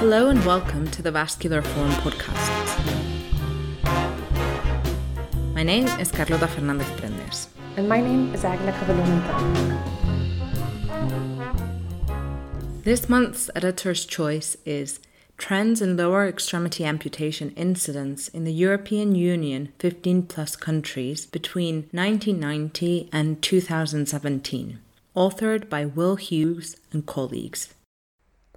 Hello and welcome to the Vascular Forum podcast. My name is Carlota Fernandez Prendes. And my name is Agla Cavalonita. This month's editor's choice is Trends in Lower Extremity Amputation Incidence in the European Union 15 plus countries between 1990 and 2017, authored by Will Hughes and colleagues.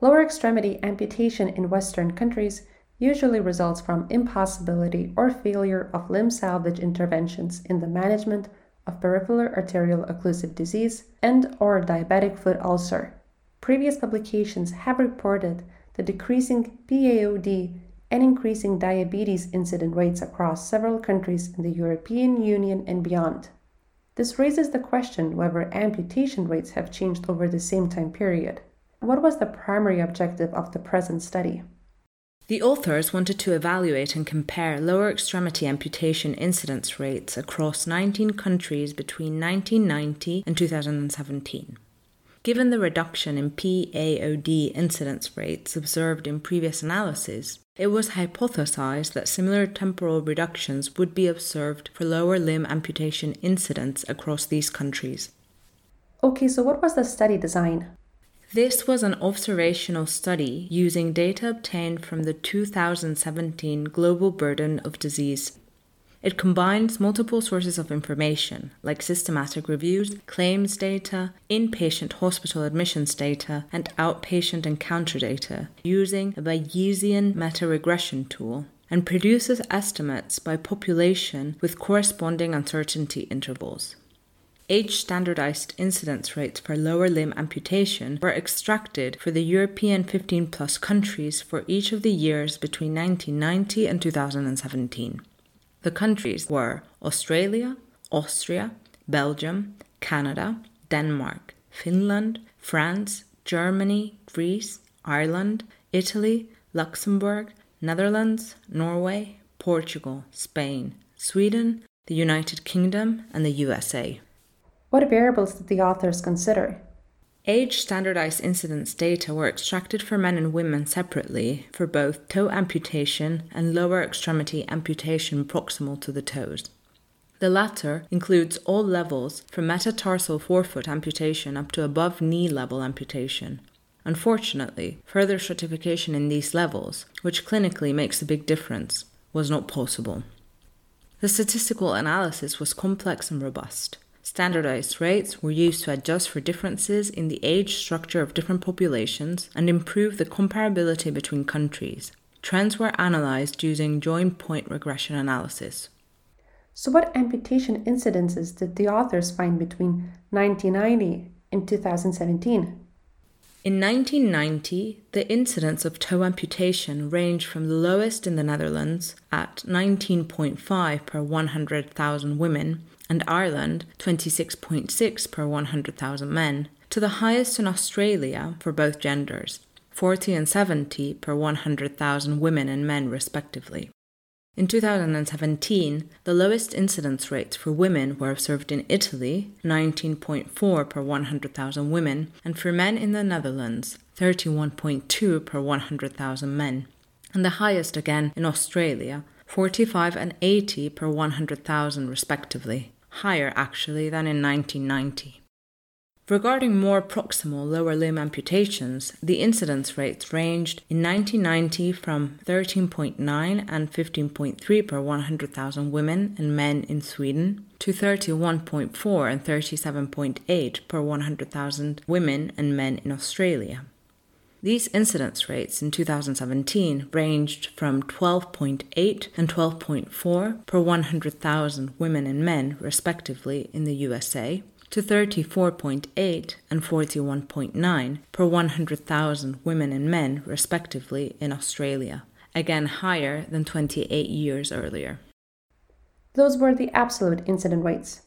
Lower extremity amputation in Western countries usually results from impossibility or failure of limb salvage interventions in the management of peripheral arterial occlusive disease and or diabetic foot ulcer. Previous publications have reported the decreasing PAOD and increasing diabetes incident rates across several countries in the European Union and beyond. This raises the question whether amputation rates have changed over the same time period. What was the primary objective of the present study? The authors wanted to evaluate and compare lower extremity amputation incidence rates across 19 countries between 1990 and 2017. Given the reduction in PAOD incidence rates observed in previous analyses, it was hypothesized that similar temporal reductions would be observed for lower limb amputation incidence across these countries. Okay, so what was the study design? This was an observational study using data obtained from the 2017 Global Burden of Disease. It combines multiple sources of information, like systematic reviews, claims data, inpatient hospital admissions data, and outpatient encounter data, using a Bayesian meta regression tool, and produces estimates by population with corresponding uncertainty intervals. Age standardized incidence rates for lower limb amputation were extracted for the European 15 plus countries for each of the years between 1990 and 2017. The countries were Australia, Austria, Belgium, Canada, Denmark, Finland, France, Germany, Greece, Ireland, Italy, Luxembourg, Netherlands, Norway, Portugal, Spain, Sweden, the United Kingdom, and the USA. What variables did the authors consider? Age standardized incidence data were extracted for men and women separately for both toe amputation and lower extremity amputation proximal to the toes. The latter includes all levels from metatarsal forefoot amputation up to above knee level amputation. Unfortunately, further stratification in these levels, which clinically makes a big difference, was not possible. The statistical analysis was complex and robust. Standardized rates were used to adjust for differences in the age structure of different populations and improve the comparability between countries. Trends were analyzed using joinpoint regression analysis. So, what amputation incidences did the authors find between 1990 and 2017? In 1990, the incidence of toe amputation ranged from the lowest in the Netherlands at 19.5 per 100,000 women and Ireland 26.6 per 100,000 men, to the highest in Australia for both genders, 40 and 70 per 100,000 women and men respectively. In 2017, the lowest incidence rates for women were observed in Italy, 19.4 per 100,000 women, and for men in the Netherlands, 31.2 per 100,000 men, and the highest again in Australia, 45 and 80 per 100,000 respectively, higher actually than in 1990. Regarding more proximal lower limb amputations, the incidence rates ranged in 1990 from 13.9 and 15.3 per 100,000 women and men in Sweden to 31.4 and 37.8 per 100,000 women and men in Australia. These incidence rates in 2017 ranged from 12.8 and 12.4 per 100,000 women and men, respectively, in the USA, to 34.8 and 41.9 per 100,000 women and men, respectively, in Australia, again higher than 28 years earlier. Those were the absolute incident rates.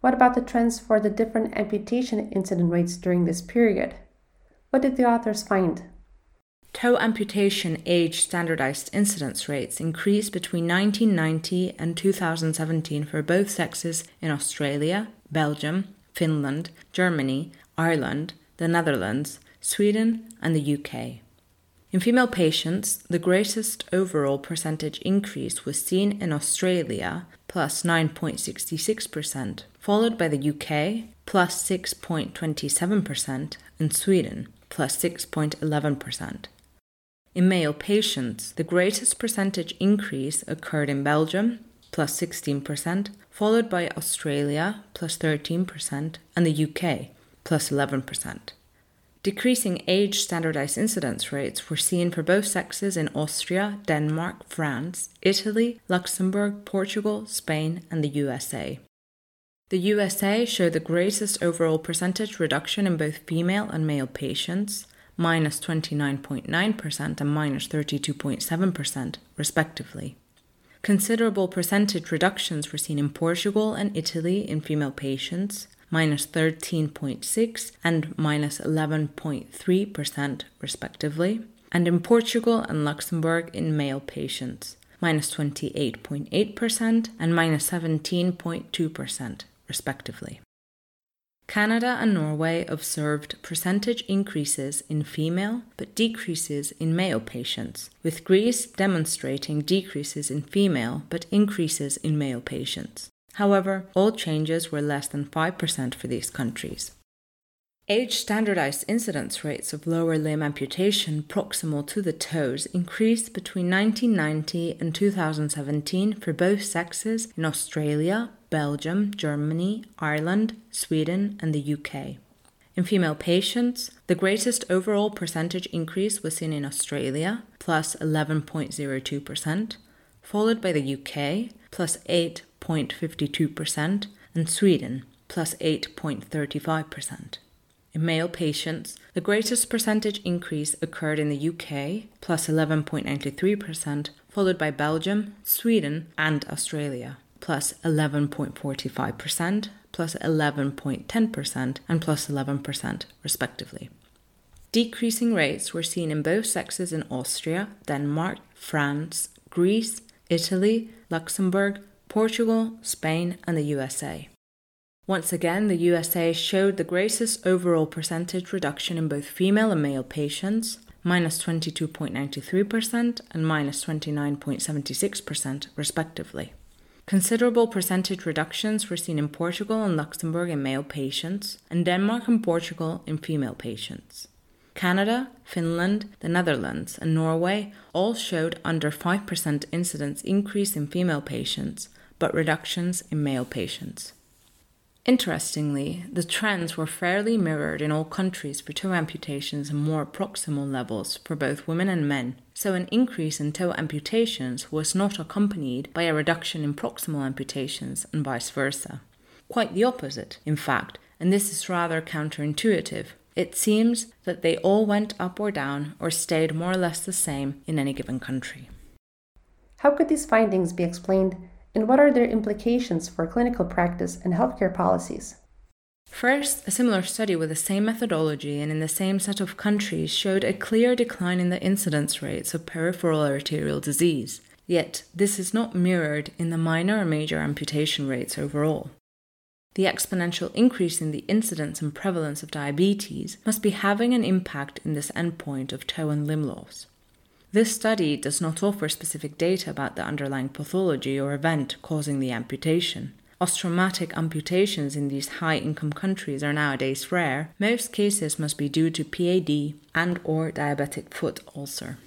What about the trends for the different amputation incident rates during this period? What did the authors find? Toe amputation age standardized incidence rates increased between 1990 and 2017 for both sexes in Australia, Belgium, Finland, Germany, Ireland, the Netherlands, Sweden, and the UK. In female patients, the greatest overall percentage increase was seen in Australia, plus 9.66%, followed by the UK, plus 6.27%, and Sweden, plus 6.11%. In male patients, the greatest percentage increase occurred in Belgium, plus 16%, followed by Australia, plus 13%, and the UK, plus 11%. Decreasing age standardized incidence rates were seen for both sexes in Austria, Denmark, France, Italy, Luxembourg, Portugal, Spain, and the USA. The USA showed the greatest overall percentage reduction in both female and male patients, minus 29.9% and minus 32.7%, respectively. Considerable percentage reductions were seen in Portugal and Italy in female patients, minus 13.6 and minus 11.3%, respectively, and in Portugal and Luxembourg in male patients, minus 28.8% and minus 17.2%, respectively. Canada and Norway observed percentage increases in female but decreases in male patients, with Greece demonstrating decreases in female but increases in male patients. However, all changes were less than 5% for these countries. Age standardized incidence rates of lower limb amputation proximal to the toes increased between 1990 and 2017 for both sexes in Australia, Belgium, Germany, Ireland, Sweden, and the UK. In female patients, the greatest overall percentage increase was seen in Australia, plus 11.02%, followed by the UK, plus 8.52%, and Sweden, plus 8.35%. In male patients, the greatest percentage increase occurred in the UK, plus 11.93%, followed by Belgium, Sweden, and Australia, plus 11.45%, plus 11.10%, and plus 11%, respectively. Decreasing rates were seen in both sexes in Austria, Denmark, France, Greece, Italy, Luxembourg, Portugal, Spain, and the USA. Once again, the USA showed the greatest overall percentage reduction in both female and male patients, minus 22.93% and minus 29.76%, respectively. Considerable percentage reductions were seen in Portugal and Luxembourg in male patients, and Denmark and Portugal in female patients. Canada, Finland, the Netherlands, and Norway all showed under 5% incidence increase in female patients, but reductions in male patients. Interestingly, the trends were fairly mirrored in all countries for toe amputations and more proximal levels for both women and men, so an increase in toe amputations was not accompanied by a reduction in proximal amputations and vice versa. Quite the opposite, in fact, and this is rather counterintuitive. It seems that they all went up or down or stayed more or less the same in any given country. How could these findings be explained and what are their implications for clinical practice and healthcare policies? First, a similar study with the same methodology and in the same set of countries showed a clear decline in the incidence rates of peripheral arterial disease. Yet, this is not mirrored in the minor or major amputation rates overall. The exponential increase in the incidence and prevalence of diabetes must be having an impact in this endpoint of toe and limb loss. This study does not offer specific data about the underlying pathology or event causing the amputation. As traumatic amputations in these high income countries are nowadays rare, most cases must be due to PAD and or diabetic foot ulcer.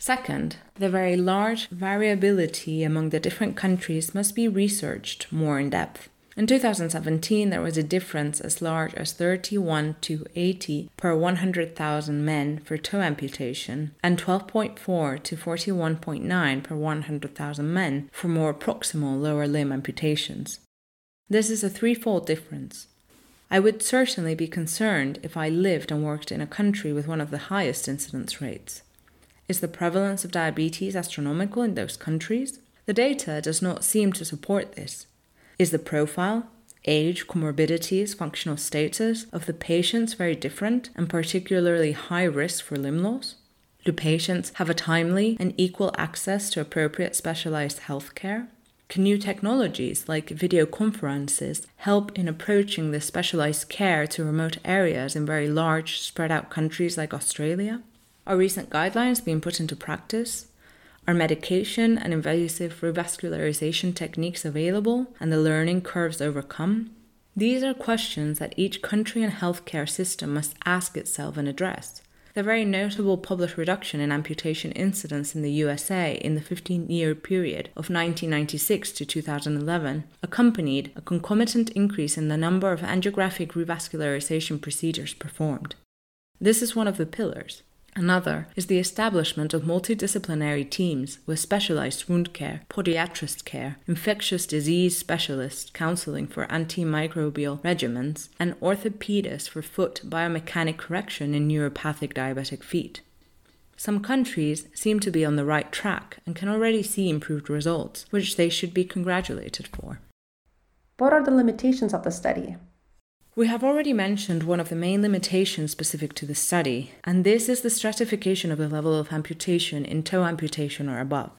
Second, the very large variability among the different countries must be researched more in depth. In 2017, there was a difference as large as 31 to 80 per 100,000 men for toe amputation and 12.4 to 41.9 per 100,000 men for more proximal lower limb amputations. This is a threefold difference. I would certainly be concerned if I lived and worked in a country with one of the highest incidence rates. Is the prevalence of diabetes astronomical in those countries? The data does not seem to support this. Is the profile, age, comorbidities, functional status of the patients very different and particularly high risk for limb loss? Do patients have a timely and equal access to appropriate specialized healthcare? Can new technologies like video conferences help in approaching this specialized care to remote areas in very large, spread out countries like Australia? Are recent guidelines being put into practice? Are medication and invasive revascularization techniques available and the learning curves overcome? These are questions that each country and healthcare system must ask itself and address. The very notable published reduction in amputation incidence in the USA in the 15 year period of 1996 to 2011 accompanied a concomitant increase in the number of angiographic revascularization procedures performed. This is one of the pillars. Another is the establishment of multidisciplinary teams with specialized wound care, podiatrist care, infectious disease specialist counseling for antimicrobial regimens, and orthopedists for foot biomechanic correction in neuropathic diabetic feet. Some countries seem to be on the right track and can already see improved results, which they should be congratulated for. What are the limitations of the study? We have already mentioned one of the main limitations specific to the study, and this is the stratification of the level of amputation in toe amputation or above.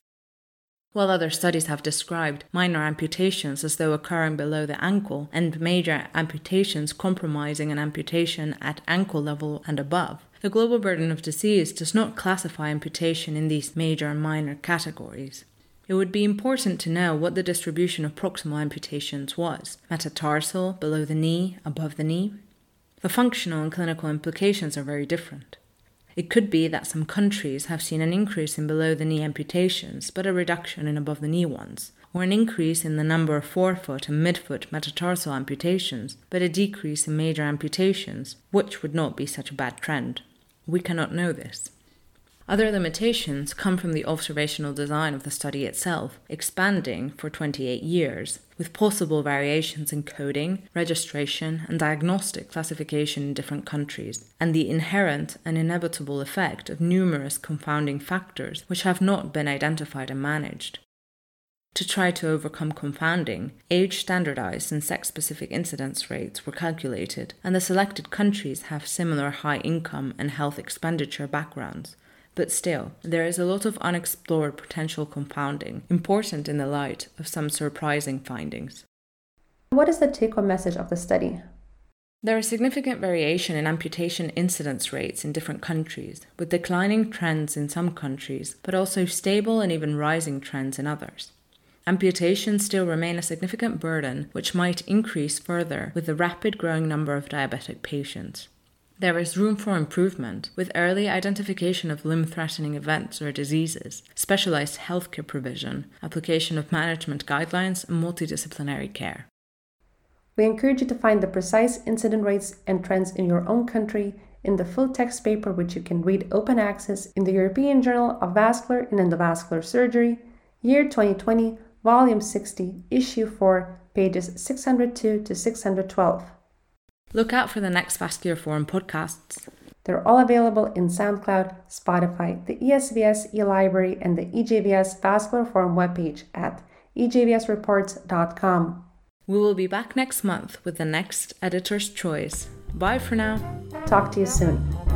While other studies have described minor amputations as though occurring below the ankle and major amputations compromising an amputation at ankle level and above, the global burden of disease does not classify amputation in these major and minor categories. It would be important to know what the distribution of proximal amputations was metatarsal, below the knee, above the knee. The functional and clinical implications are very different. It could be that some countries have seen an increase in below the knee amputations, but a reduction in above the knee ones, or an increase in the number of forefoot and midfoot metatarsal amputations, but a decrease in major amputations, which would not be such a bad trend. We cannot know this. Other limitations come from the observational design of the study itself, expanding for 28 years, with possible variations in coding, registration, and diagnostic classification in different countries, and the inherent and inevitable effect of numerous confounding factors which have not been identified and managed. To try to overcome confounding, age standardized and sex specific incidence rates were calculated, and the selected countries have similar high income and health expenditure backgrounds, but still, there is a lot of unexplored potential compounding, important in the light of some surprising findings. What is the take home message of the study? There is significant variation in amputation incidence rates in different countries, with declining trends in some countries, but also stable and even rising trends in others. Amputations still remain a significant burden, which might increase further with the rapid growing number of diabetic patients. There is room for improvement with early identification of limb threatening events or diseases, specialized healthcare provision, application of management guidelines, and multidisciplinary care. We encourage you to find the precise incident rates and trends in your own country in the full text paper, which you can read open access in the European Journal of Vascular and Endovascular Surgery, year 2020, volume 60, issue 4, pages 602 to 612. Look out for the next Vascular Forum podcasts. They're all available in SoundCloud, Spotify, the ESVS eLibrary, and the EJVS Vascular Forum webpage at ejvsreports.com. We will be back next month with the next editor's choice. Bye for now. Talk to you soon.